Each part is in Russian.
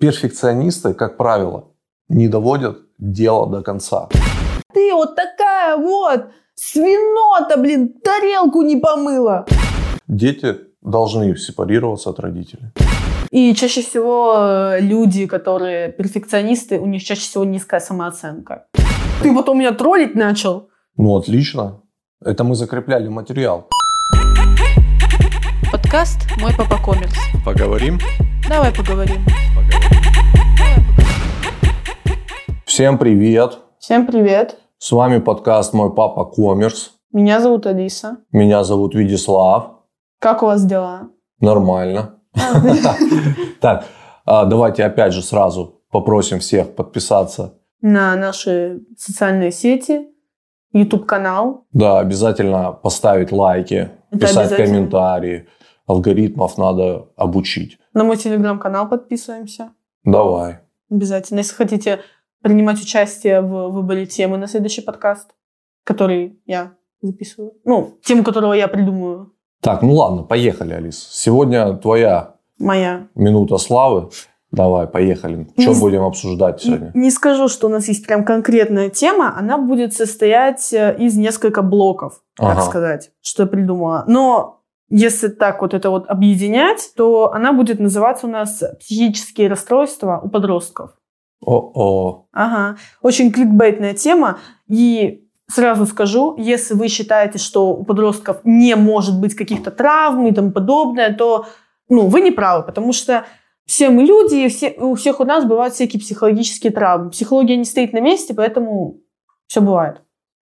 Перфекционисты, как правило, не доводят дело до конца. Ты вот такая вот свинота, блин, тарелку не помыла. Дети должны сепарироваться от родителей. И чаще всего э, люди, которые перфекционисты, у них чаще всего низкая самооценка. Ты вот у меня троллить начал. Ну, отлично. Это мы закрепляли материал. Подкаст «Мой папа коммерс». Поговорим? Давай поговорим. Всем привет. Всем привет. С вами подкаст «Мой папа коммерс». Меня зовут Алиса. Меня зовут Видислав. Как у вас дела? Нормально. Так, а, давайте опять же сразу попросим всех подписаться. На наши социальные сети, YouTube-канал. Да, обязательно поставить лайки, писать комментарии. Алгоритмов надо обучить. На мой телеграм-канал подписываемся. Давай. Обязательно. Если хотите принимать участие в выборе темы на следующий подкаст, который я записываю. Ну, тему которого я придумаю. Так, ну ладно, поехали, Алис. Сегодня твоя Моя. минута славы. Давай, поехали. Не Что будем обсуждать сегодня? Не скажу, что у нас есть прям конкретная тема. Она будет состоять э, из нескольких блоков, так Ага. сказать, что я придумала. Но если так вот это вот объединять, то она будет называться у нас «Психические расстройства у подростков». О-о. Ага. Очень кликбейтная тема. И сразу скажу, если вы считаете, что у подростков не может быть каких-то травм и тому подобное, то ну, вы не правы, потому что все мы люди, и все, у всех у нас бывают всякие психологические травмы. Психология не стоит на месте, поэтому все бывает.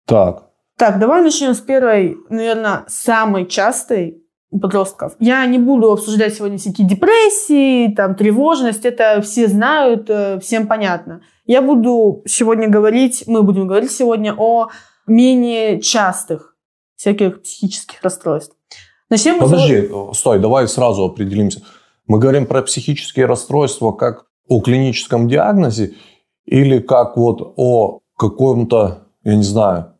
Так, Так, давай начнем с первой, наверное, самой частой подростков. Я не буду обсуждать сегодня всякие депрессии, там, тревожность, это все знают, э, всем понятно. Я буду сегодня говорить, мы будем говорить сегодня о менее частых всяких психических расстройств. Начнем подожди, стой, давай сразу определимся. Мы говорим про психические расстройства как о клиническом диагнозе или как вот о каком-то, я не знаю,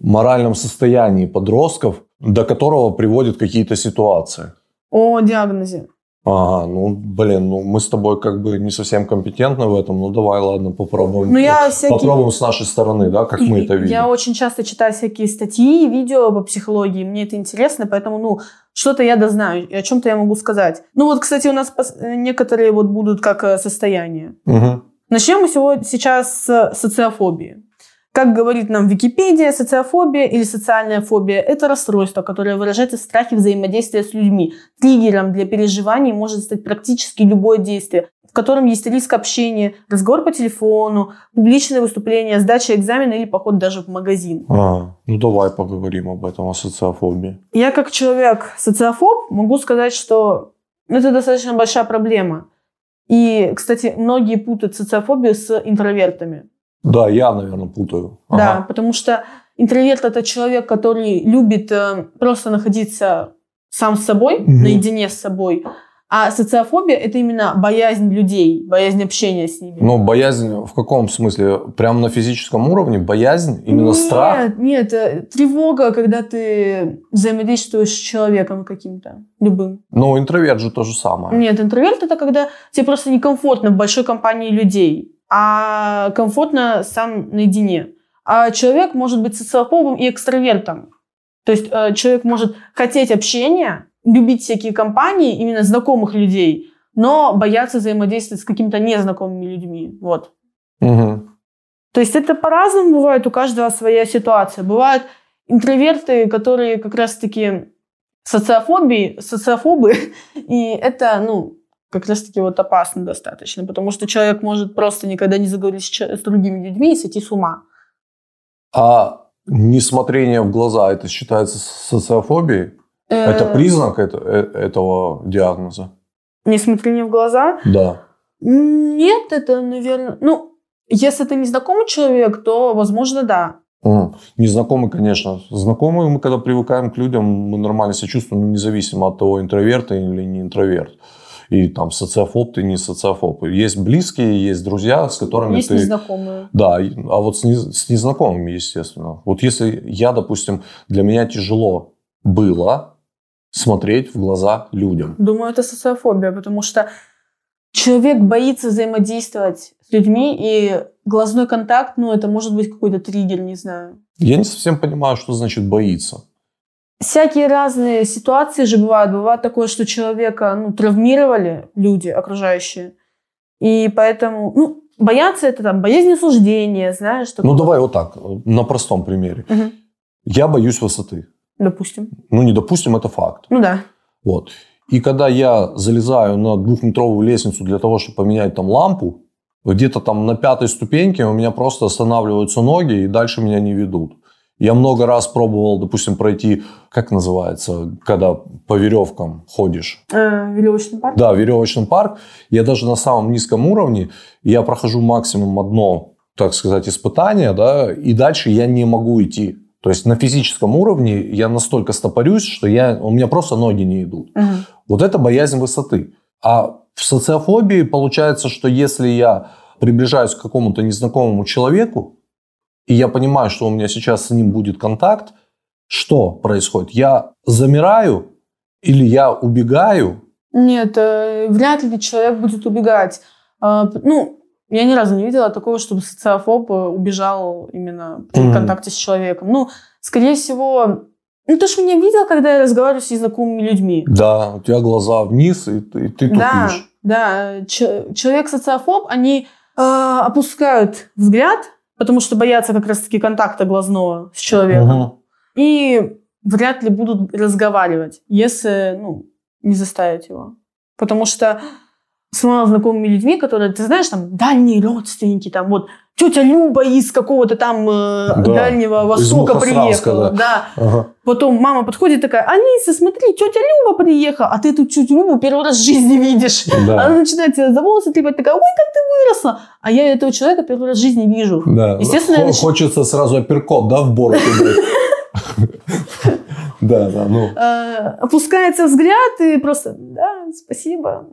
моральном состоянии подростков, до которого приводят какие-то ситуации. о диагнозе. Ага, ну, блин, ну мы с тобой как бы не совсем компетентны в этом, ну давай, ладно, попробуем. Ну, я всякие... Попробуем с нашей стороны, да, как мы И это видим. Я очень часто читаю всякие статьи, видео по психологии, мне это интересно, поэтому, ну, что-то я дознаю, и о чем-то я могу сказать. Ну вот, кстати, у нас некоторые вот будут как э, состояние. Мгм. Начнем мы сегодня сейчас с социофобии. Как говорит нам Википедия, социофобия или социальная фобия – это расстройство, которое выражается в страхе взаимодействия с людьми. Триггером для переживаний может стать практически любое действие, в котором есть риск общения, разговор по телефону, публичное выступление, сдача экзамена или поход даже в магазин. А, ну давай поговорим об этом, о социофобии. Я как человек-социофоб могу сказать, что это достаточно большая проблема. И, кстати, многие путают социофобию с интровертами. Да, я, наверное, путаю. Да, Ага. потому что интроверт это человек, который любит э, просто находиться сам с собой, Мгм. наедине с собой. А социофобия это именно боязнь людей, боязнь общения с ними. Но боязнь в каком смысле? Прямо на физическом уровне? Боязнь? Именно нет, страх? Нет, э, тревога, когда ты взаимодействуешь с человеком каким-то, любым. Ну, интроверт же то же самое. Нет, интроверт это когда тебе просто некомфортно в большой компании людей, а комфортно сам наедине. А человек может быть социофобом и экстравертом. То есть э, человек может хотеть общения, любить всякие компании, именно знакомых людей, но бояться взаимодействовать с какими-то незнакомыми людьми. Вот. Мгм. То есть это по-разному бывает, у каждого своя ситуация. Бывают интроверты, которые как раз-таки социофобии, социофобы, и это, ну, как раз-таки вот опасно достаточно, потому что человек может просто никогда не заговорить с, с другими людьми и сойти с ума. А несмотрение в глаза, это считается социофобией? Это Э, признак это- э- этого диагноза? Несмотрение в глаза? Да. Нет, это, наверное... Ну, если это незнакомый человек, то, возможно, да. М, Незнакомый, конечно. Знакомые мы, когда привыкаем к людям, мы нормально себя чувствуем, независимо от того, интроверт или не интроверт. И там социофоб ты, не социофоб. Есть близкие, есть друзья, с которыми Есть ты... незнакомые. Да, а вот с, нез- с незнакомыми, естественно. Вот если я, допустим, для меня тяжело было смотреть в глаза людям. Думаю, это социофобия, потому что человек боится взаимодействовать с людьми, и глазной контакт, ну, это может быть какой-то триггер, не знаю. Я не совсем понимаю, что значит боится. Всякие разные ситуации же бывают. Бывает такое, что человека ну, травмировали люди окружающие. И поэтому, ну, бояться это там боязнь осуждения, знаешь. Такое. Ну, давай вот так, на простом примере. Угу. Я боюсь высоты. Допустим. Ну, не допустим, это факт. Ну да. Вот. И когда я залезаю на двухметровую лестницу для того, чтобы поменять там лампу, где-то там на пятой ступеньке у меня просто останавливаются ноги и дальше меня не ведут. Я много раз пробовал, допустим, пройти, как называется, когда по веревкам ходишь. Э, веревочный парк? Да, веревочный парк. Я даже на самом низком уровне, я прохожу максимум одно, так сказать, испытание, да, и дальше я не могу идти. То есть на физическом уровне я настолько стопорюсь, что я, у меня просто ноги не идут. Угу. Вот это боязнь высоты. А в социофобии получается, что если я приближаюсь к какому-то незнакомому человеку, и я понимаю, что у меня сейчас с ним будет контакт, что происходит? Я замираю или я убегаю? Нет, э, вряд ли человек будет убегать. Э, ну, я ни разу не видела такого, чтобы социофоб э, убежал именно при mm-hmm. контакте с человеком. Ну, скорее всего, ну, ты же меня видел, когда я разговариваю с незнакомыми людьми. Да, у тебя глаза вниз, и ты, и ты тупишь. Да, да. Ч- человек-социофоб, они э, опускают взгляд, потому что боятся как раз-таки контакта глазного с человеком. Угу. И вряд ли будут разговаривать, если ну, не заставить его. Потому что с малознакомыми людьми, которые, ты знаешь, там, дальние родственники, там, вот, тетя Люба из какого-то там э, да. Дальнего Востока приехала. Да. да. Ага. Потом мама подходит такая, Алиса, смотри, тетя Люба приехала, а ты тут тетю Любу первый раз в жизни видишь. Да. Она начинает тебя за волосы трепать, такая, ой, как ты выросла. А я этого человека первый раз в жизни вижу. Да. Естественно, Х- Хочется сразу апперкот, да, в бороду. Да, да, ну. Э, опускается взгляд и просто, да, спасибо.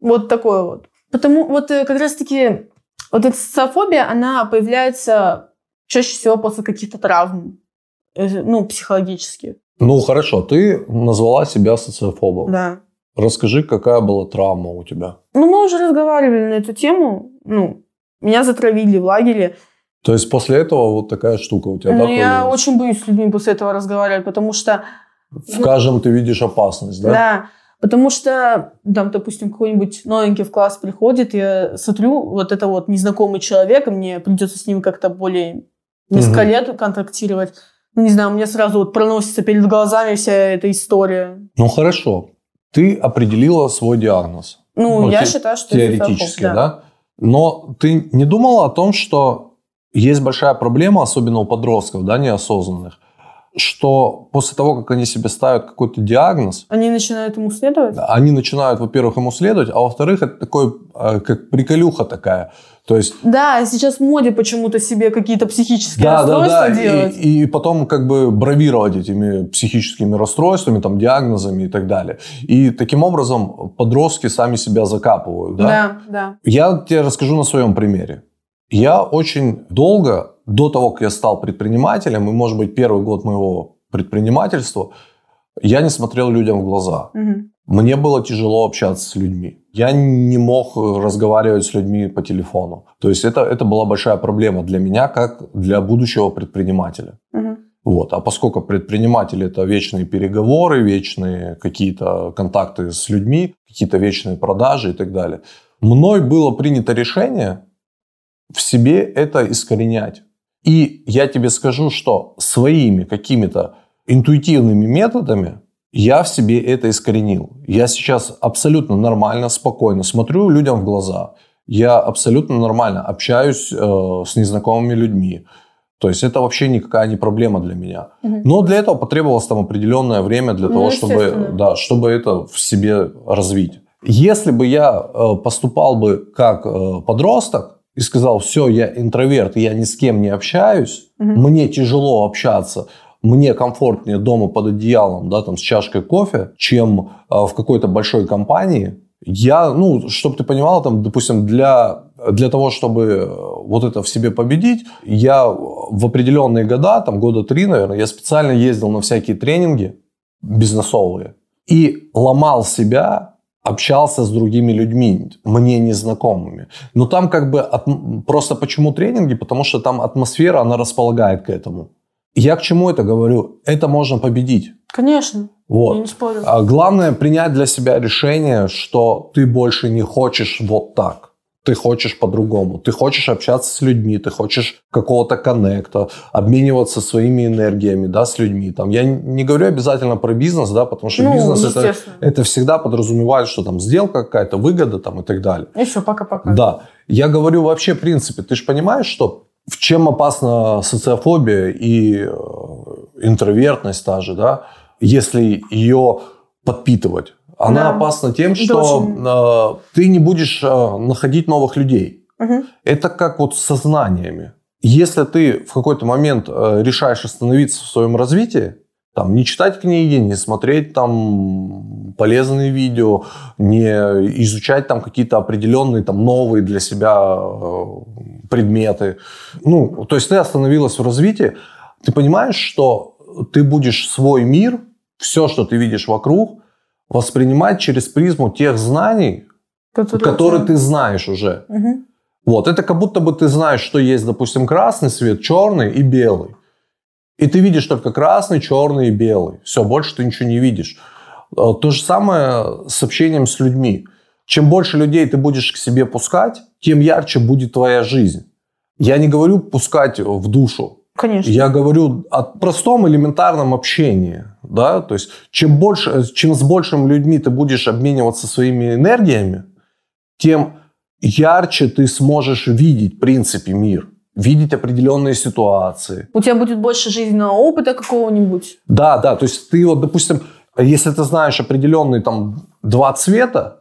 Вот такое вот. Потому вот э, как раз-таки вот эта социофобия, она появляется чаще всего после каких-то травм, э, ну, психологических. Ну, хорошо, ты назвала себя социофобом. Да. Расскажи, какая была травма у тебя? Ну, мы уже разговаривали на эту тему. Ну, меня затравили в лагере. То есть после этого вот такая штука у тебя, ну, да? Я появилась? очень боюсь с людьми после этого разговаривать, потому что... В каждом ты видишь опасность, да? Да. Потому что, там, допустим, какой-нибудь новенький в класс приходит, я смотрю, вот это вот незнакомый человек, мне придется с ним как-то более несколько угу. лет контактировать. Ну, не знаю, мне сразу вот проносится перед глазами вся эта история. Ну, хорошо. Ты определила свой диагноз. Ну, ну я те- считаю, что теоретически, это да. да? Но ты не думала о том, что есть большая проблема, особенно у подростков, да, неосознанных, что после того, как они себе ставят какой-то диагноз... Они начинают ему следовать? Они начинают, во-первых, ему следовать, а во-вторых, это такой, э, как приколюха такая. То есть... Да, сейчас в моде почему-то себе какие-то психические да, расстройства да, да. делать. И, и потом как бы бравировать этими психическими расстройствами, там, диагнозами и так далее. И таким образом подростки сами себя закапывают. Да, да. да. Я тебе расскажу на своем примере. Я очень долго до того, как я стал предпринимателем, и, может быть, первый год моего предпринимательства, я не смотрел людям в глаза. Угу. Мне было тяжело общаться с людьми. Я не мог разговаривать с людьми по телефону. То есть это, это была большая проблема для меня, как для будущего предпринимателя. Угу. Вот. А поскольку предприниматели это вечные переговоры, вечные какие-то контакты с людьми, какие-то вечные продажи и так далее, мной было принято решение в себе это искоренять. И я тебе скажу, что своими какими-то интуитивными методами я в себе это искоренил. Я сейчас абсолютно нормально, спокойно смотрю людям в глаза. Я абсолютно нормально общаюсь э, с незнакомыми людьми. То есть это вообще никакая не проблема для меня. Угу. Но для этого потребовалось там определенное время для ну, того, чтобы, да, чтобы это в себе развить. Если бы я э, поступал бы как э, подросток, и сказал, все, я интроверт, я ни с кем не общаюсь, угу. мне тяжело общаться, мне комфортнее дома под одеялом, да, там, с чашкой кофе, чем э, в какой-то большой компании. Я, ну, чтобы ты понимал, там, допустим, для, для того, чтобы вот это в себе победить, я в определенные года, там, года три, наверное, я специально ездил на всякие тренинги бизнесовые и ломал себя общался с другими людьми, мне незнакомыми. Но там как бы от, просто почему тренинги? Потому что там атмосфера, она располагает к этому. Я к чему это говорю? Это можно победить. Конечно. Вот. Я не спорю. А главное принять для себя решение, что ты больше не хочешь вот так ты хочешь по-другому. Ты хочешь общаться с людьми, ты хочешь какого-то коннекта, обмениваться своими энергиями да, с людьми. Там, я не говорю обязательно про бизнес, да, потому что Ну, бизнес это, это всегда подразумевает, что там сделка какая-то, выгода там, и так далее. И все, пока-пока. Да. Я говорю вообще в принципе. Ты же понимаешь, что в чем опасна социофобия и э, интровертность та же, да, если ее подпитывать. Она Да. опасна тем, что э, ты не будешь э, находить новых людей. Мгм. Это как вот с сознаниями. Если ты в какой-то момент э, решаешь остановиться в своем развитии, там, не читать книги, не смотреть там полезные видео, не изучать там какие-то определенные там новые для себя э, предметы. Ну, то есть ты остановилась в развитии, ты понимаешь, что ты будешь свой мир, все, что ты видишь вокруг, воспринимать через призму тех знаний, Который которые ты знаешь уже. Мгм. Вот, это как будто бы ты знаешь, что есть, допустим, красный свет, черный и белый. И ты видишь только красный, черный и белый. Все, больше ты ничего не видишь. Э, То же самое с общением с людьми. Чем больше людей ты будешь к себе пускать, тем ярче будет твоя жизнь. Я не говорю пускать в душу. Конечно. Я говорю о простом элементарном общении. Да? То есть, чем, больше, чем с большими людьми ты будешь обмениваться своими энергиями, тем ярче ты сможешь видеть, в принципе, мир. Видеть определенные ситуации. У тебя будет больше жизненного опыта какого-нибудь. Да, да. То есть, ты вот, допустим, если ты знаешь определенные там два цвета,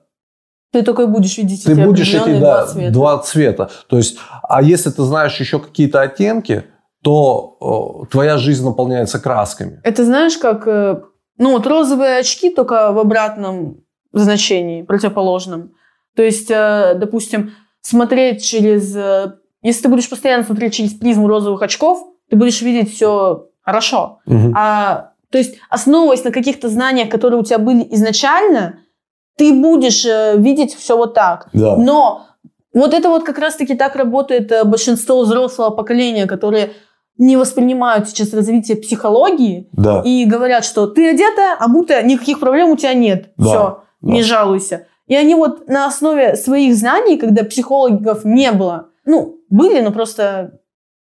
Ты такой будешь видеть ты эти будешь эти да, два цвета. два цвета. То есть, а если ты знаешь еще какие-то оттенки, то э, твоя жизнь наполняется красками. Это знаешь, как... э, Ну, вот розовые очки только в обратном значении, противоположном. То есть, э, допустим, смотреть через... э, Если ты будешь постоянно смотреть через призму розовых очков, ты будешь видеть все хорошо. Мгм. А, то есть, основываясь на каких-то знаниях, которые у тебя были изначально, ты будешь э, видеть все вот так. Да. Но вот это вот как раз-таки так работает э, большинство взрослого поколения, которые не воспринимают сейчас развитие психологии Да. и говорят, что ты одета, обута, никаких проблем у тебя нет. Да, Все, да. не жалуйся. И они вот на основе своих знаний, когда психологов не было, ну, были, но просто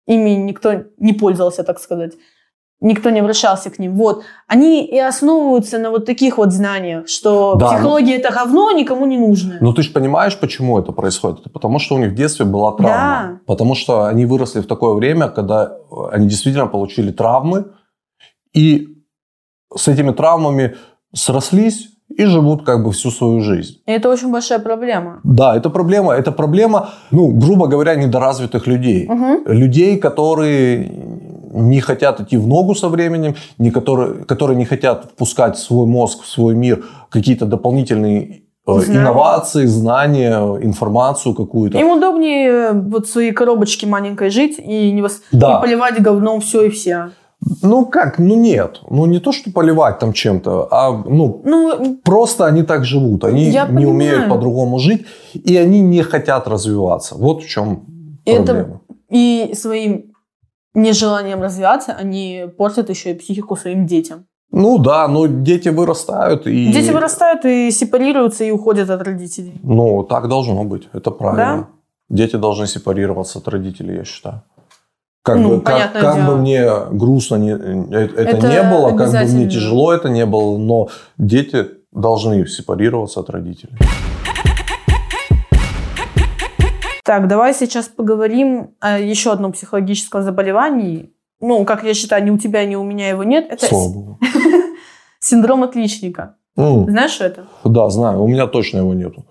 ими никто не пользовался, так сказать. Никто не обращался к ним. Вот. Они и основываются на вот таких вот знаниях, что Да, ну- психология это говно, никому не нужно. Ну, ты же понимаешь, почему это происходит? Это потому, что у них в детстве была травма. Да. Потому что они выросли в такое время, когда они действительно получили травмы, и с этими травмами срослись и живут как бы всю свою жизнь. И это очень большая проблема. Да, это проблема. Это проблема, ну, грубо говоря, недоразвитых людей. Мгм. Людей, которые не хотят идти в ногу со временем, не которые, которые не хотят впускать в свой мозг, в свой мир какие-то дополнительные э, Знания. инновации, знания, информацию какую-то. Им удобнее э, вот в своей коробочке маленькой жить и не, вос- Да. не поливать говном все и вся. Ну как, ну нет. Ну не то, что поливать там чем-то, а ну Ну, просто они так живут. Они не понимаю. умеют по-другому жить, и они не хотят развиваться. Вот в чем Это- проблема. и своим нежеланием развиваться они портят еще и психику своим детям. Ну да, но дети вырастают и... Дети вырастают и сепарируются и уходят от родителей. Ну, так должно быть. Это правильно. Дети должны сепарироваться от родителей, я считаю. Как, Ну, бы, как, как бы мне грустно не, э, это, Это не было, как бы мне тяжело это не было, но дети должны сепарироваться от родителей. Так, давай сейчас поговорим о еще одном психологическом заболевании. Ну, как я считаю, ни у тебя, ни у меня его нет. Это Слава синдром отличника. М, Знаешь, что это? Да, знаю, у меня точно его нету.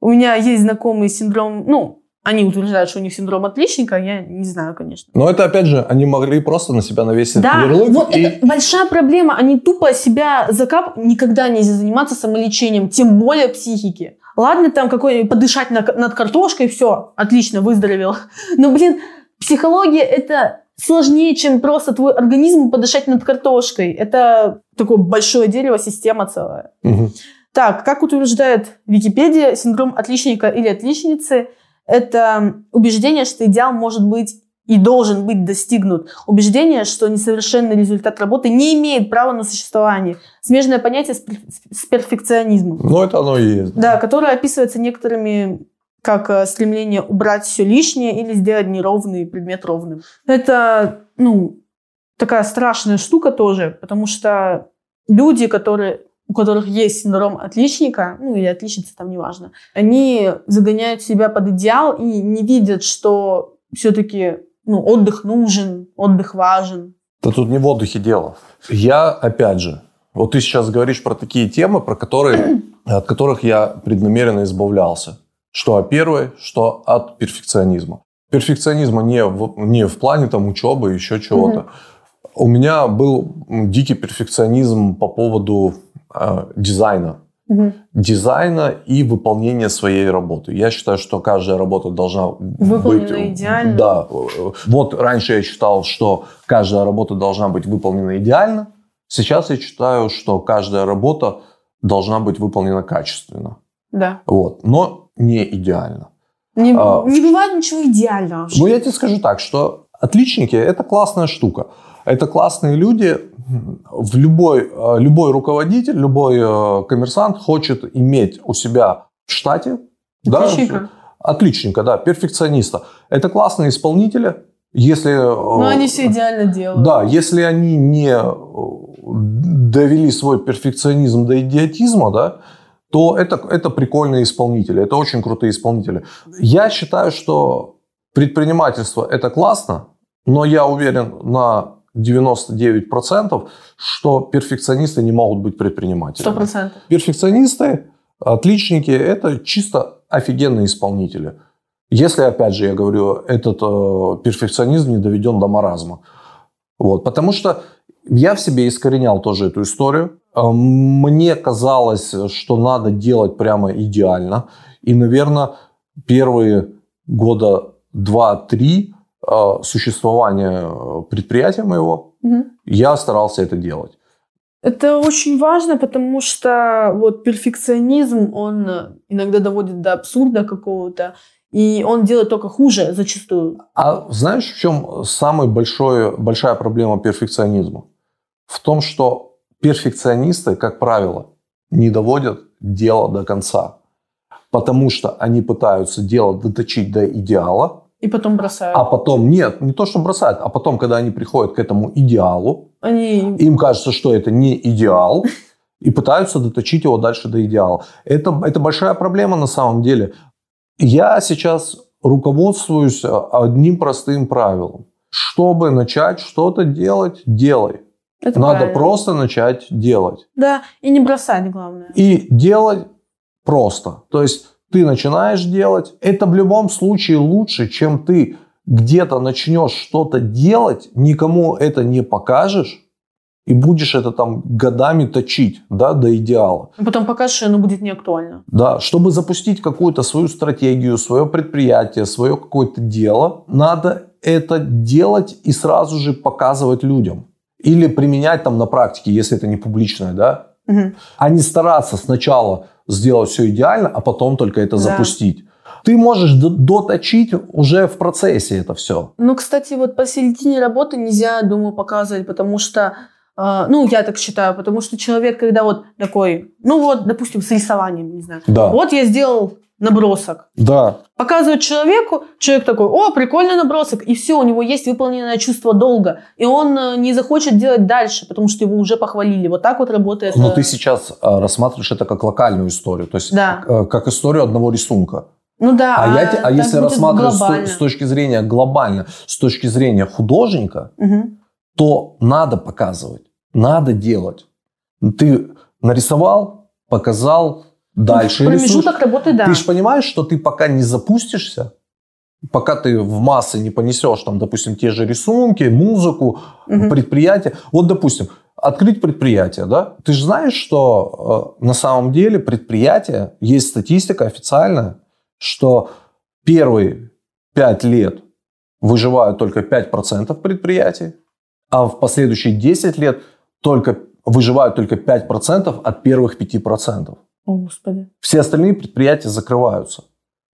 У меня есть знакомый синдром, ну, они утверждают, что у них синдром отличника, я не знаю, конечно. Но это, опять же, они могли просто на себя навесить Да, ярлык. вот и... это большая проблема. Они тупо себя закап... Никогда нельзя заниматься самолечением, тем более психики. Ладно, там какой подышать на- над картошкой, все, отлично, выздоровел. Но, блин, психология это сложнее, чем просто твой организм подышать над картошкой. Это такое большое дерево, система целая. Мгм. Так, как утверждает Википедия, синдром отличника или отличницы – это убеждение, что идеал может быть и должен быть достигнут. Убеждение, что несовершенный результат работы не имеет права на существование. Смежное понятие с перфекционизмом. Ну, это оно и есть. Да, которое описывается некоторыми как э, стремление убрать все лишнее или сделать неровный предмет ровным. Это, ну, такая страшная штука тоже, потому что люди, которые у которых есть синдром отличника, ну или отличница, там неважно, они загоняют себя под идеал и не видят, что все-таки ну, отдых нужен, отдых важен. Да тут не в отдыхе дело. Я, опять же, вот ты сейчас говоришь про такие темы, про которые, от которых я преднамеренно избавлялся. Что от первой, что от перфекционизма. Перфекционизма не в, не в плане там учебы, еще чего-то. Угу. У меня был дикий перфекционизм по поводу э, дизайна угу. дизайна и выполнения своей работы. Я считаю, что каждая работа должна выполнена быть... идеально. Да. Вот раньше я считал, что каждая работа должна быть выполнена идеально. Сейчас я считаю, что каждая работа должна быть выполнена качественно. Да. Вот. Но не идеально. Не, а, не бывает ничего идеального. Ну, я тебе скажу так, что отличники – это классная штука. Это классные люди, в любой, э, любой руководитель, любой э, коммерсант хочет иметь у себя в штате отличника, да, отличника, да, перфекциониста. Это классные исполнители, если... Э, Но они все идеально делают. Да, если они не довели свой перфекционизм до идиотизма, да, то это, это прикольные исполнители, это очень крутые исполнители. Я считаю, что предпринимательство – это классно, но я уверен на 99%, что перфекционисты не могут быть предпринимателями. 100%. Перфекционисты, отличники – это чисто офигенные исполнители. Если, опять же, я говорю, этот э, перфекционизм не доведен до маразма. Вот. Потому что я в себе искоренял тоже эту историю. Э, мне казалось, что надо делать прямо идеально. И, наверное, первые года два-три Э, существования э, предприятия моего, угу. я старался это делать. Это очень важно, потому что вот перфекционизм, он иногда доводит до абсурда какого-то, и он делает только хуже зачастую. А знаешь, в чем самая большой, большая проблема перфекционизма? В том, что перфекционисты, как правило, не доводят дело до конца. Потому что они пытаются дело доточить до идеала, и потом бросают. А потом, нет, не то, что бросают, а потом, когда они приходят к этому идеалу, они... им кажется, что это не идеал, и пытаются доточить его дальше до идеала. Это, это большая проблема на самом деле. Я сейчас руководствуюсь одним простым правилом. Чтобы начать что-то делать, делай. Это Надо правильно. просто начать делать. Да, и не бросать, главное. И делать просто. То есть ты начинаешь делать, это в любом случае лучше, чем ты где-то начнешь что-то делать, никому это не покажешь, и будешь это там годами точить, да, до идеала. А потом покажешь, и оно будет неактуально. Да, чтобы запустить какую-то свою стратегию, свое предприятие, свое какое-то дело, надо это делать и сразу же показывать людям. Или применять там на практике, если это не публичное, да. Угу. А не стараться сначала сделать все идеально, а потом только это да. запустить. Ты можешь доточить уже в процессе это все. Ну, кстати, вот посередине работы нельзя, думаю, показывать, потому что Uh, ну, я так считаю, потому что человек, когда вот такой, ну вот, допустим, с рисованием, не знаю. Да. Вот я сделал набросок. Да. Показывает человеку, человек такой, о, прикольный набросок, и все, у него есть выполненное чувство долга, и он э, не захочет делать дальше, потому что его уже похвалили. Вот так вот работает. Но э, ты сейчас э, рассматриваешь это как локальную историю, то есть да. как историю одного рисунка. Ну да. А, а, я, а если рассматривать с, с точки зрения глобально, с точки зрения художника, угу. то надо показывать, надо делать. Ты нарисовал, показал, дальше Промежуток рисуешь. работы, да. Ты же понимаешь, что ты пока не запустишься, пока ты в массы не понесешь, там, допустим, те же рисунки, музыку, угу. предприятия. Вот, допустим, открыть предприятие, да? Ты же знаешь, что э, на самом деле предприятие, есть статистика официальная, что первые пять лет выживают только 5% предприятий, а в последующие 10 лет только, выживают только 5% от первых 5%. О, Господи. Все остальные предприятия закрываются.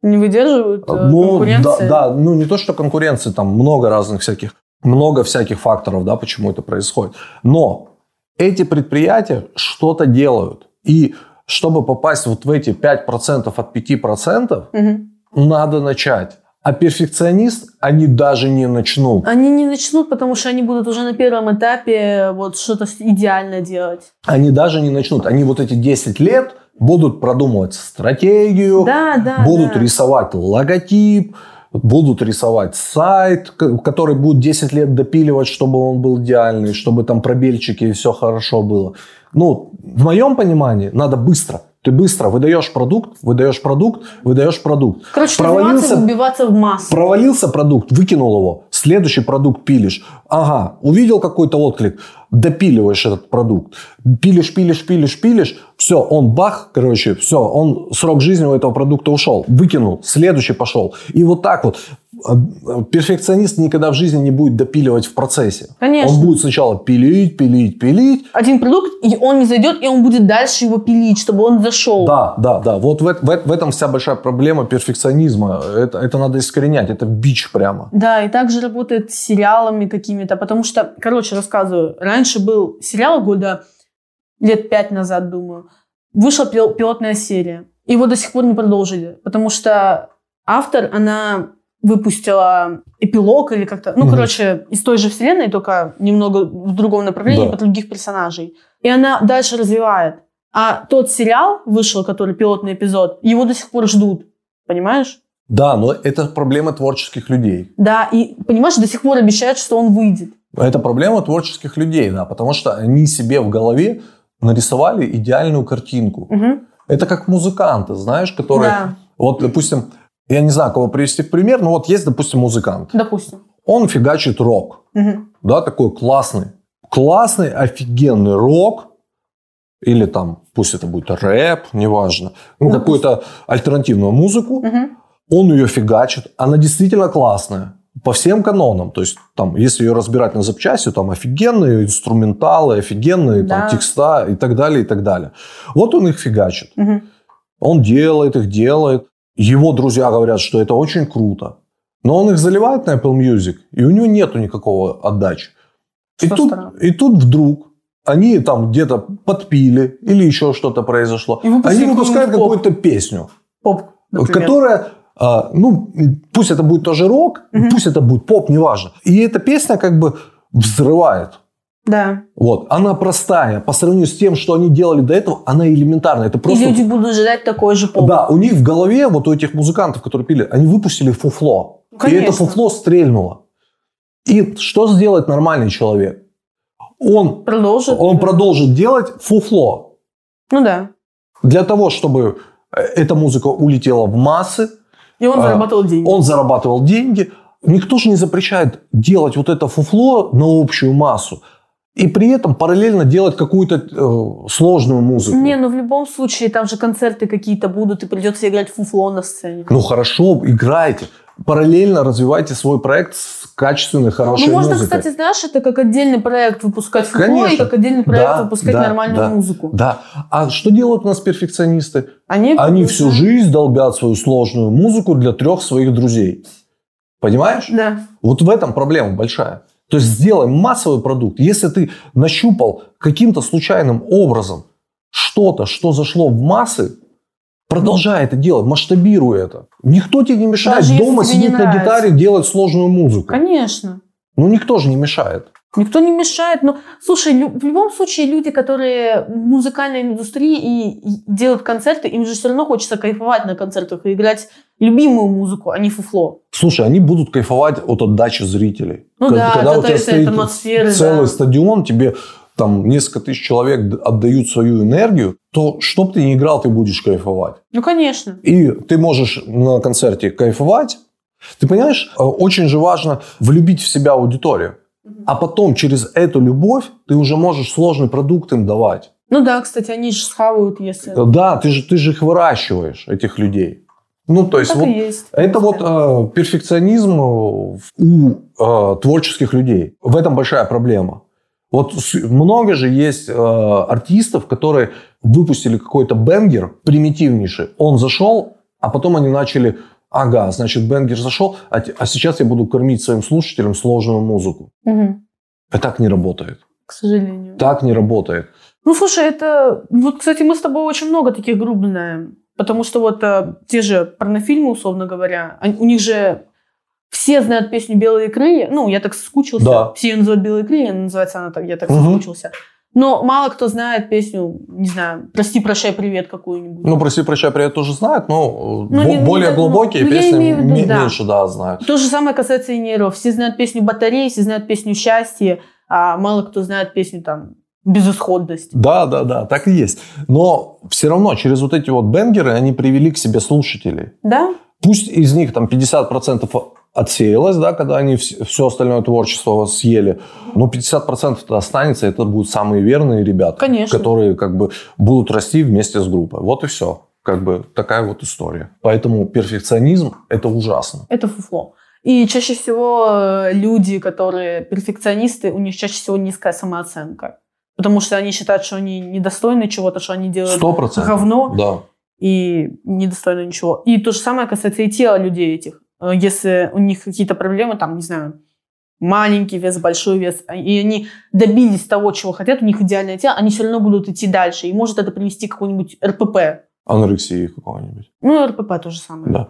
Не выдерживают э, ну, да, конкуренции? да, ну не то, что конкуренции, там много разных всяких, много всяких факторов, да, почему это происходит. Но эти предприятия что-то делают. И чтобы попасть вот в эти 5% от 5%, Мгм. надо начать. А перфекционист, они даже не начнут. Они не начнут, потому что они будут уже на первом этапе вот что-то идеально делать. Они даже не начнут. Они вот эти 10 лет будут продумывать стратегию, Да, да, будут да. рисовать логотип, будут рисовать сайт, который будут 10 лет допиливать, чтобы он был идеальный, чтобы там пробельчики и все хорошо было. Ну, в моем понимании, надо быстро. Ты быстро выдаешь продукт, выдаешь продукт, выдаешь продукт. Короче, Провалился- выбиваться в массу. Провалился продукт, выкинул его, следующий продукт пилишь. Ага, увидел какой-то отклик, допиливаешь этот продукт. Пилишь, пилишь, пилишь, пилишь. Все, он бах, короче, все, он, срок жизни у этого продукта ушел. Выкинул, следующий пошел. И вот так вот. А, а, Перфекционист никогда в жизни не будет допиливать в процессе. Конечно. Он будет сначала пилить, пилить, пилить. Один продукт, и он не зайдет, и он будет дальше его пилить, чтобы он зашел. Да, да, да. Вот в, в в этом вся большая проблема перфекционизма. Это, это надо искоренять. Это бич прямо. Да, и также работает с сериалами какими-то, потому что, короче, рассказываю. Раньше был сериал года лет пять назад, думаю. Вышла пил- пилотная серия. Его до сих пор не продолжили, потому что автор, она выпустила эпилог или как-то, ну, Мгм. короче, из той же вселенной, только немного в другом направлении, Да. по других персонажей. И она дальше развивает. А тот сериал вышел, который пилотный эпизод, его до сих пор ждут. Понимаешь? Да, но это проблема творческих людей. Да, и понимаешь, до сих пор обещают, что он выйдет. Это проблема творческих людей, да, потому что они себе в голове нарисовали идеальную картинку. Мгм. Это как музыканты, знаешь, которые... Да, Вот, допустим, я не знаю, кого привести в пример, но вот есть, допустим, музыкант. допустим. Он фигачит рок, Мгм. да, такой классный. Классный, офигенный рок, или там, пусть это будет рэп, неважно, ну, какую-то альтернативную музыку, Мгм. он ее фигачит, она действительно классная. По всем канонам. То есть, там, если ее разбирать на запчасти, там офигенные инструменталы, офигенные Да. там, текста и так далее, и так далее. Вот он их фигачит. Мгм. Он делает их, делает. Его друзья говорят, что это очень круто. Но он их заливает на Apple Music, и у него нету никакого отдачи. И тут, и тут вдруг они там где-то подпили или еще что-то произошло. И Они выпускают какую-то песню Поп, например. которая, ну, пусть это будет тоже рок, Мгм. пусть это будет поп, неважно. И эта песня как бы взрывает. Да. Вот. Она простая. По сравнению с тем, что они делали до этого, она элементарная. Это просто... И люди будут ждать такой же поп. Да, у них в голове, вот у этих музыкантов, которые пили, они выпустили фуфло. Ну, И конечно. это фуфло стрельнуло. И что сделает нормальный человек? Он, Продолжит. он продолжит делать фуфло. Ну да. Для того, чтобы э, эта музыка улетела в массы, И он А, зарабатывал деньги. он зарабатывал деньги. Никто же не запрещает делать вот это фуфло на общую массу. И при этом параллельно делать какую-то э, сложную музыку. Не, ну в любом случае, там же концерты какие-то будут, и придется играть фуфло на сцене. Ну хорошо, играйте. Параллельно развивайте свой проект с качественной, хорошей ну, можно, музыкой. кстати, знаешь, это как отдельный проект выпускать фуфло, и как отдельный проект Да, выпускать да, нормальную да. музыку. Да. А что делают у нас перфекционисты? Они, Они всю жизнь долбят свою сложную музыку для трех своих друзей. Понимаешь? Да. Вот в этом проблема большая. То есть сделай массовый продукт. Если ты нащупал каким-то случайным образом что-то, что зашло в массы, продолжай это делать, масштабируй это. Никто тебе не мешает Даже дома сидеть на гитаре делать сложную музыку. Конечно. Ну никто же не мешает. Никто не мешает. Но, слушай, в любом случае люди, которые в музыкальной индустрии и, делают концерты, им же все равно хочется кайфовать на концертах и играть любимую музыку, а не фуфло. Слушай, они будут кайфовать от отдачи зрителей. Ну Когда- да, когда от у тебя этой стоит атмосферы, целый да. стадион, тебе там несколько тысяч человек отдают свою энергию, то что бы ты ни играл, ты будешь кайфовать. Ну, конечно. И ты можешь на концерте кайфовать. Ты понимаешь, э, очень же важно влюбить в себя аудиторию. А потом через эту любовь ты уже можешь сложный продукт им давать. Ну да, кстати, они же схавают, если... Да, ты же, ты же их выращиваешь, этих людей. Ну, то есть Так вот есть. это вот э, перфекционизм э, у э, творческих людей. В этом большая проблема. Вот много же есть э, артистов, которые выпустили какой-то бенгер примитивнейший. Он зашел, а потом они начали, ага, значит, бенгер зашел, а, а сейчас я буду кормить своим слушателям сложную музыку. Мгм. И так не работает. К сожалению. Так не работает. Ну, слушай, это... Вот, кстати, мы с тобой очень много таких групп знаем. Потому что вот э, те же порнофильмы, условно говоря, они- у них же все знают песню «Белые крылья». Ну, я так соскучился. Да. Все ее называют «Белые крылья», называется она так, я так Мгм. соскучился. Но мало кто знает песню, не знаю, «Прости, прощай, привет» какую-нибудь. Ну, прости, прощай, привет тоже знают, но Ну, не- не более так, ну, глубокие ну, песни виду, ме- да. меньше, да, знают. То же самое касается и нейров. Все знают песню «Батареи», все знают песню «Счастье», а мало кто знает песню там «Безысходность». Да, да, да, так и есть. Но все равно через вот эти вот бенгеры они привели к себе слушателей. Да? Пусть из них там 50% отсеялось, да, когда они все остальное творчество съели, но 50% -то останется, это будут самые верные ребята, Конечно. которые как бы будут расти вместе с группой. Вот и все. Как бы такая вот история. Поэтому перфекционизм – это ужасно. Это фуфло. И чаще всего э, люди, которые перфекционисты, у них чаще всего низкая самооценка. Потому что они считают, что они недостойны чего-то, что они делают Сто процентов. говно Да. и недостойны ничего. И то же самое касается и тела людей этих. Э, Если у них какие-то проблемы, там, не знаю, маленький вес, большой вес, а- и они добились того, чего хотят, у них идеальное тело, они все равно будут идти дальше. И может это привести к какому-нибудь РПП. Анорексии какого-нибудь. Ну, РПП то же самое. Да.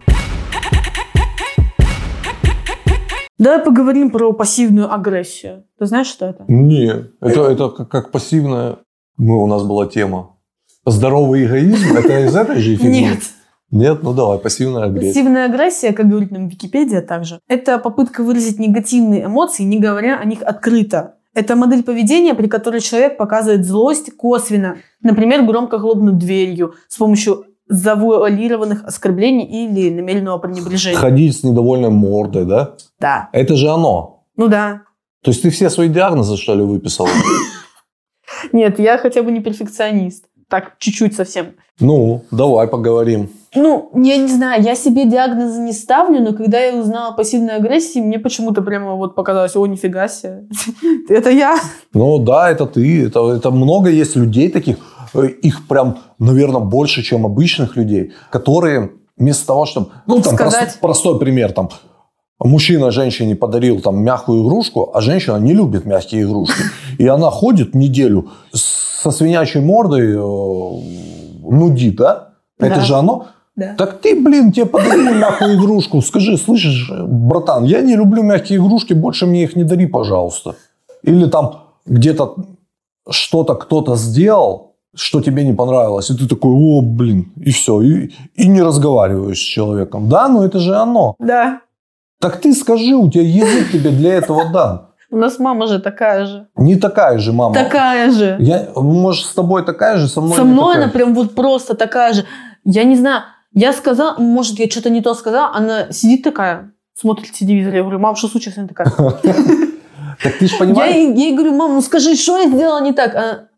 Давай поговорим про пассивную агрессию. Ты знаешь, что это? Не, это, это как, как пассивная... Мы, у нас была тема. Здоровый эгоизм? Это из этой же фигни? Нет. Нет? Ну давай, пассивная агрессия. Пассивная агрессия, как говорит нам Википедия также, это попытка выразить негативные эмоции, не говоря о них открыто. Это модель поведения, при которой человек показывает злость косвенно. Например, громко хлопнуть дверью с помощью завуалированных оскорблений или намеренного пренебрежения. Ходить с недовольной мордой, да? Да. Это же оно. Ну да. То есть ты все свои диагнозы, что ли, выписала? Нет, я хотя бы не перфекционист. Так, чуть-чуть совсем. Ну, давай поговорим. Ну, я не знаю, я себе диагнозы не ставлю, но когда я узнала о пассивной агрессии, мне почему-то прямо вот показалось, о, нифига себе, это я. Ну да, это ты. Это, это много есть людей таких. э, Их прям, наверное, больше, чем обычных людей, которые вместо того, чтобы... Ну, там Сказать. прост- простой пример. Там, мужчина женщине подарил там мягкую игрушку, а женщина не любит мягкие игрушки. И она ходит неделю со свинячей мордой, э, нудит, да? Это Да. же оно. Да. Так ты, блин, тебе подарили мягкую игрушку. Скажи, слышишь, братан, я не люблю мягкие игрушки, больше мне их не дари, пожалуйста. Или там где-то что-то кто-то сделал, что тебе не понравилось, и ты такой, о, блин, и все, и, и не разговариваешь с человеком. Да, но это же оно. Да. Так ты скажи, у тебя язык тебе для этого дан. У нас мама же такая же. Не такая же мама. Такая же. Я, может, с тобой такая же, со мной Со мной она прям вот просто такая же. Я не знаю, я сказала, может, я что-то не то сказала, она сидит такая, смотрит телевизор. Я говорю, мам, что случилось? Она такая. Так ты же понимаешь, я ей говорю, мам, ну скажи, что я сделала не так?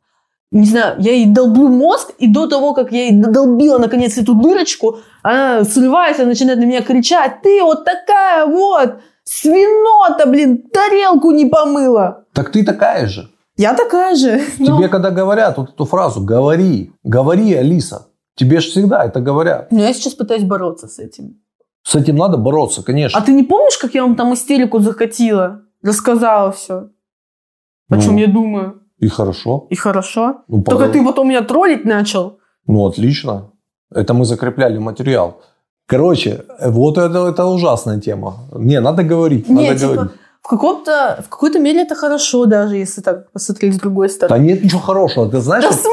Не знаю, я ей долблю мозг, и до того, как я ей долбила, наконец, эту дырочку, она срывается, начинает на меня кричать, ты вот такая вот, свинота, блин, тарелку не помыла. так ты такая же. Я такая же. Тебе когда говорят вот эту фразу «говори», «говори, Алиса», тебе же всегда это говорят. Но я сейчас пытаюсь бороться с этим. С этим надо бороться, конечно. А ты не помнишь, как я вам там истерику закатила? Рассказала все. О Ну, чем я думаю. И хорошо. И хорошо. Ну, Только пога- ты потом меня троллить начал. Ну, отлично. Это мы закрепляли материал. Короче, вот это, это ужасная тема. Не, надо говорить, Не, надо типа, говорить. в, каком-то, в какой-то мере это хорошо, даже если так посмотреть с другой Да стороны. нет ничего хорошего. Ты знаешь, Да смысле?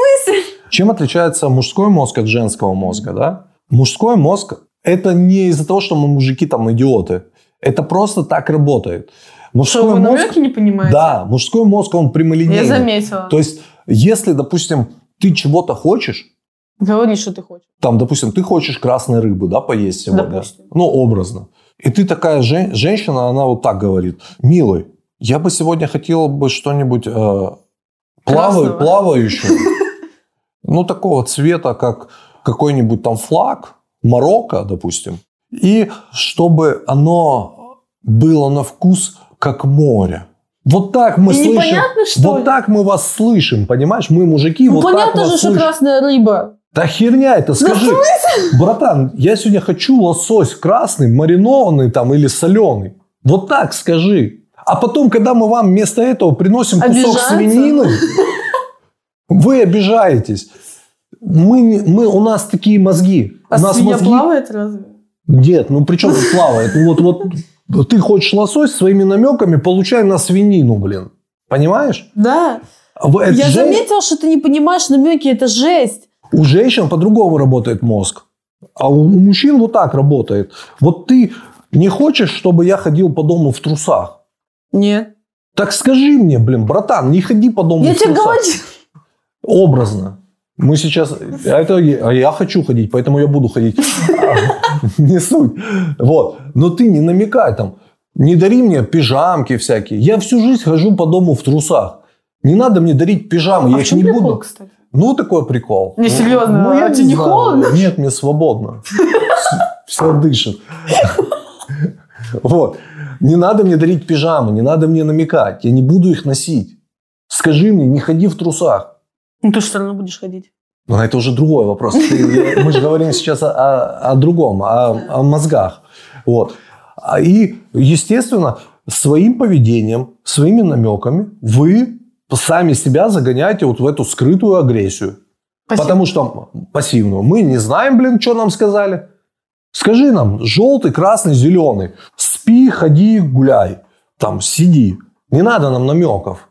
Чем отличается мужской мозг от женского мозга, да? Мужской мозг – это не из-за того, что мы мужики там идиоты. Это просто так работает. Мужской Что, вы мозг... не понимаете? Да, мужской мозг, он прямолинейный. Я заметила. То есть, если, допустим, ты чего-то хочешь, Говори, что ты хочешь. там, допустим, ты хочешь красной рыбы, да, поесть сегодня, Допустим. ну, образно. И ты такая жен- женщина, она вот так говорит, милый, я бы сегодня хотела бы что-нибудь э, плава- Красного. плавающее, ну, такого цвета, как какой-нибудь там флаг, Марокко, допустим, и чтобы оно было на вкус как море. Вот так мы И слышим. непонятно, что вот ли? так мы вас слышим, понимаешь? Мы мужики, Ну, вот так понятно вас же, что слышим. красная рыба. Да херня это, скажи. Братан, я сегодня хочу лосось красный, маринованный там или соленый. Вот так скажи. А потом, когда мы вам вместо этого приносим кусок Обижаются? свинины, вы обижаетесь. Мы, мы, у нас такие мозги. А у нас свинья мозги... плавает разве? Нет, ну при чем тут плавает? Ну вот, вот ты хочешь лосось своими намеками, получай на свинину, блин. Понимаешь? Да. А это Я же- заметила, что ты не понимаешь намеки, это жесть. У женщин по-другому работает мозг. А у, у мужчин вот так работает. Вот ты не хочешь, чтобы я ходил по дому в трусах? Нет. Так скажи мне, блин, братан, не ходи по дому Я в тебе трусах. говорю. Образно. Мы сейчас... а Это я а я хочу ходить, поэтому я буду ходить. А, Не суть. Вот. Но ты не намекай там. Не дари мне пижамки всякие. Я всю жизнь хожу по дому в трусах. Не надо мне дарить пижамы, А я в их не прикол, буду. кстати? Ну, такой прикол. Не, Ну, серьезно, ну, я а тебе не холодно? Нет, мне свободно. Все дышит. Вот. Не надо мне дарить пижамы, не надо мне намекать. Я не буду их носить. Скажи мне, не ходи в трусах. Ну, ты же все равно будешь ходить. Но это уже другой вопрос. Ты- мы же говорим сейчас о, о- о другом, о, о мозгах. Вот. А И, естественно, своим поведением, своими намеками вы сами себя загоняете вот в эту скрытую агрессию. Спасибо. Потому что пассивную. Мы не знаем, блин, что нам сказали. Скажи нам, желтый, красный, зеленый. Спи, ходи, гуляй. Там, сиди. Не надо нам намеков.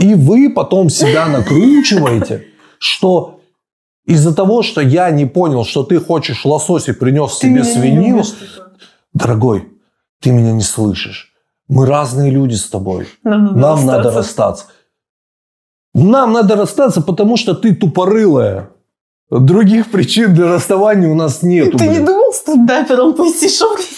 И вы потом себя накручиваете, что из-за того, что я не понял, что ты хочешь лосось и принес Ты себе не свинину, любишь, дорогой, ты меня не слышишь. Мы разные люди с тобой. Нам надо Нам надо расстаться. расстаться. Нам надо расстаться, потому что ты тупорылая. Других причин для расставания у нас нету. Ты не блин. думал стендапером пойти шоурить?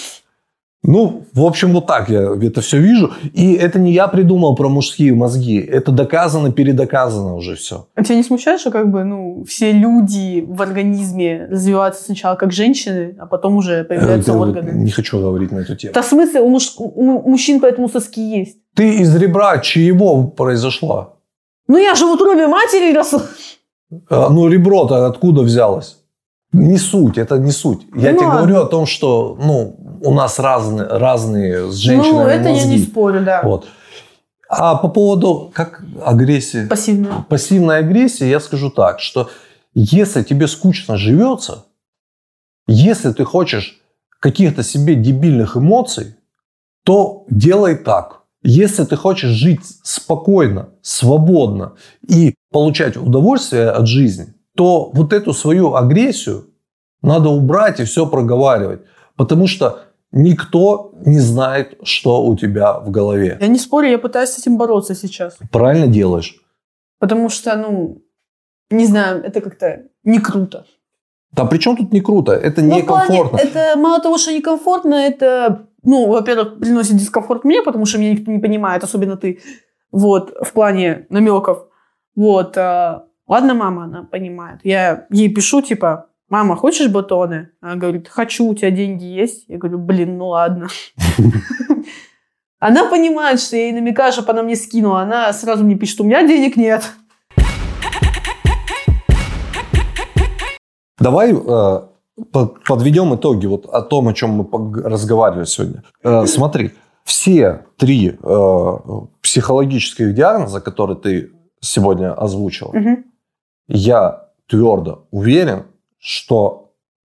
Ну, в общем, вот так я это все вижу. И это не я придумал про мужские мозги. Это доказано, передоказано уже все. А тебя не смущает, что как бы, ну, все люди в организме развиваются сначала как женщины, а потом уже появляются органы? Не хочу говорить на эту тему. Да в смысле, у, муж- у мужчин поэтому соски есть. Ты из ребра чьего произошла? Ну, я же в утробе матери росла. А, Ну, ребро-то откуда взялось? Не суть, это не суть. Я Ну, тебе ладно. говорю о том, что ну, у нас разные, разные с женщинами Ну, это я мозги. не спорю, да. Вот. А по поводу как агрессии, Пассивная. пассивной агрессии, я скажу так, что если тебе скучно живется, если ты хочешь каких-то себе дебильных эмоций, то делай так. Если ты хочешь жить спокойно, свободно и получать удовольствие от жизни, то вот эту свою агрессию надо убрать и все проговаривать. Потому что никто не знает, что у тебя в голове. Я не спорю, я пытаюсь с этим бороться сейчас. Правильно делаешь. Потому что, ну, не знаю, это как-то не круто. Да при чем тут не круто? Это Ну, плане, некомфортно. это мало того, что некомфортно, это, ну, во-первых, приносит дискомфорт мне, потому что меня никто не понимает, особенно ты. Вот, в плане намеков. Вот, а, ладно, мама, она понимает. Я ей пишу, типа, мама, хочешь батоны? Она говорит, хочу, у тебя деньги есть? Я говорю, блин, ну ладно. Она понимает, что я ей намекаю, чтобы она мне скинула. Она сразу мне пишет, у меня денег нет. Давай э, под- подведем итоги вот о том, о чем мы разговаривали сегодня. Э, смотри, все три э, психологических диагноза, которые ты сегодня озвучил, Мгм. я твердо уверен, что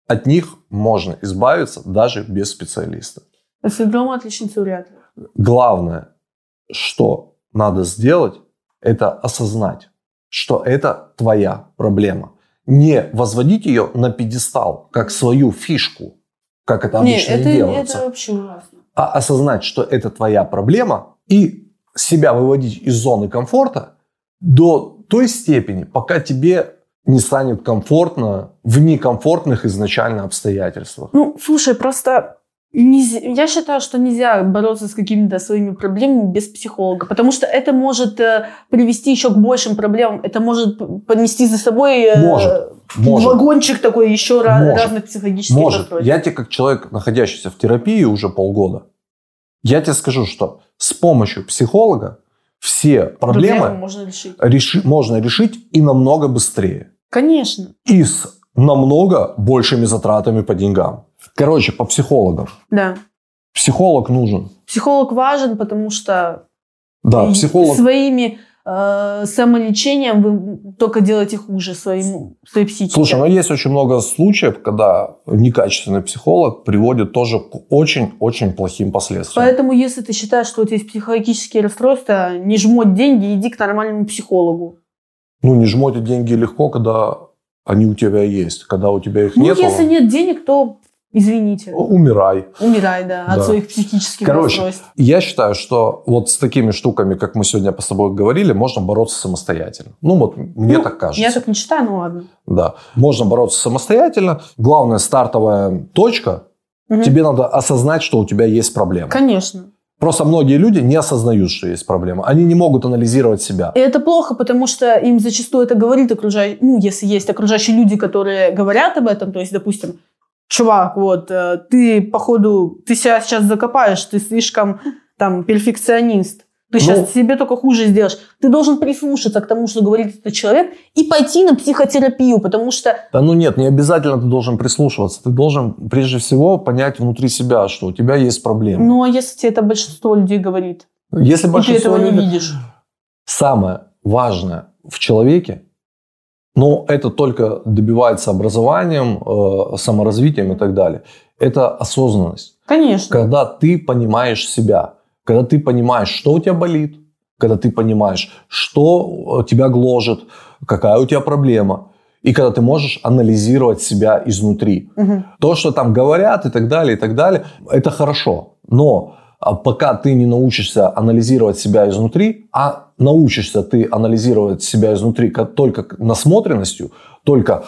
от них можно избавиться даже без специалиста. А Синдром отличницы вряд ли. Главное, что надо сделать, это осознать, что это твоя проблема. Не возводить ее на пьедестал, как свою фишку, как это обычно это, и делается, это вообще ужасно. а осознать, что это твоя проблема и себя выводить из зоны комфорта до той степени, пока тебе не станет комфортно в некомфортных изначально обстоятельствах. Ну, слушай, просто нельзя- я считаю, что нельзя бороться с какими-то своими проблемами без психолога, потому что это может э, привести еще к большим проблемам. Это может понести за собой э, Может, Может. вагончик такой еще Может. разных психологических Может. расстройств. Я тебе, как человек, находящийся в терапии уже полгода, я тебе скажу, что с помощью психолога все проблемы, Проблему можно решить. реши- можно решить и намного быстрее. Конечно. И с намного большими затратами по деньгам. Короче, по психологам. Да. Психолог нужен. Психолог важен, потому что Да, психолог. своими э, самолечением вы только делаете хуже своим, своей психике. Слушай, ну есть очень много случаев, когда некачественный психолог приводит тоже к очень-очень плохим последствиям. Поэтому, если ты считаешь, что у тебя есть психологические расстройства, не жмоть деньги, иди к нормальному психологу. Ну, не жмоть деньги легко, когда они у тебя есть. Когда у тебя их Ну, нет, если нет денег, то извините, умирай. умирай, да, от Да. своих психических Короче, расстройств. Я считаю, что вот с такими штуками, как мы сегодня с тобой говорили, можно бороться самостоятельно. Ну, вот мне Ну, так кажется. Я так не считаю, ну ладно. Да. Можно бороться самостоятельно. Главная стартовая точка. Мгм. Тебе надо осознать, что у тебя есть проблема. Конечно. Просто многие люди не осознают, что есть проблема. Они не могут анализировать себя. И это плохо, потому что им зачастую это говорит окружающие, ну, если есть окружающие люди, которые говорят об этом, то есть, допустим, чувак, вот, э, ты, походу, ты себя сейчас закопаешь, ты слишком, там, перфекционист, ты Ну- сейчас себе только хуже сделаешь. Ты должен прислушаться к тому, что говорит этот человек, и пойти на психотерапию, потому что Да ну нет, не обязательно ты должен прислушиваться. Ты должен прежде всего понять внутри себя, что у тебя есть проблема. Ну, а если тебе это большинство людей говорит, Если и ты большинство этого не людей... видишь. Самое важное в человеке, но это только добивается образованием, э, саморазвитием и так далее, это осознанность. Конечно. Когда ты понимаешь себя, когда ты понимаешь, что у тебя болит, когда ты понимаешь, что э, тебя гложет, какая у тебя проблема, и когда ты можешь анализировать себя изнутри. Мгм. То, что там говорят и так далее, и так далее, это хорошо. Но а, пока ты не научишься анализировать себя изнутри, а научишься ты анализировать себя изнутри только насмотренностью, только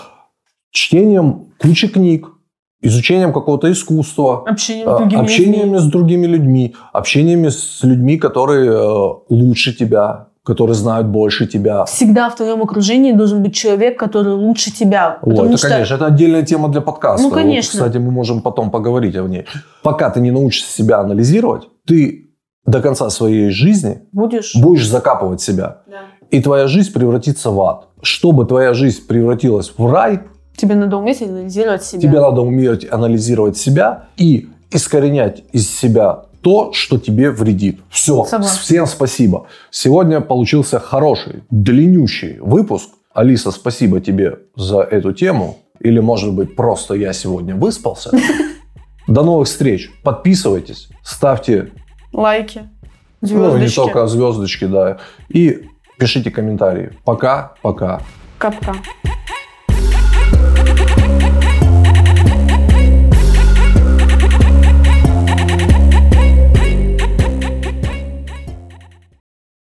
чтением кучи книг, изучением какого-то искусства, Общение с а, другими общениями людьми. с другими людьми, общениями с людьми, которые э, лучше тебя, которые знают больше тебя. Всегда в твоем окружении должен быть человек, который лучше тебя. Вот, это, что конечно, это отдельная тема для подкаста. Ну, Вот, конечно. кстати, мы можем потом поговорить о ней. Пока ты не научишься себя анализировать, ты до конца своей жизни будешь... будешь закапывать себя. Да. И твоя жизнь превратится в ад. Чтобы твоя жизнь превратилась в рай, Тебе надо уметь анализировать себя. тебе надо уметь анализировать себя и искоренять из себя то, что тебе вредит. Все. Согласна. Всем спасибо. Сегодня получился хороший, длиннющий выпуск. Алиса, спасибо тебе за эту тему. Или, может быть, просто я сегодня выспался. До новых встреч. Подписывайтесь, ставьте Лайки, ну, звездочки. не только звездочки, да. И пишите комментарии. Пока, пока. Капка.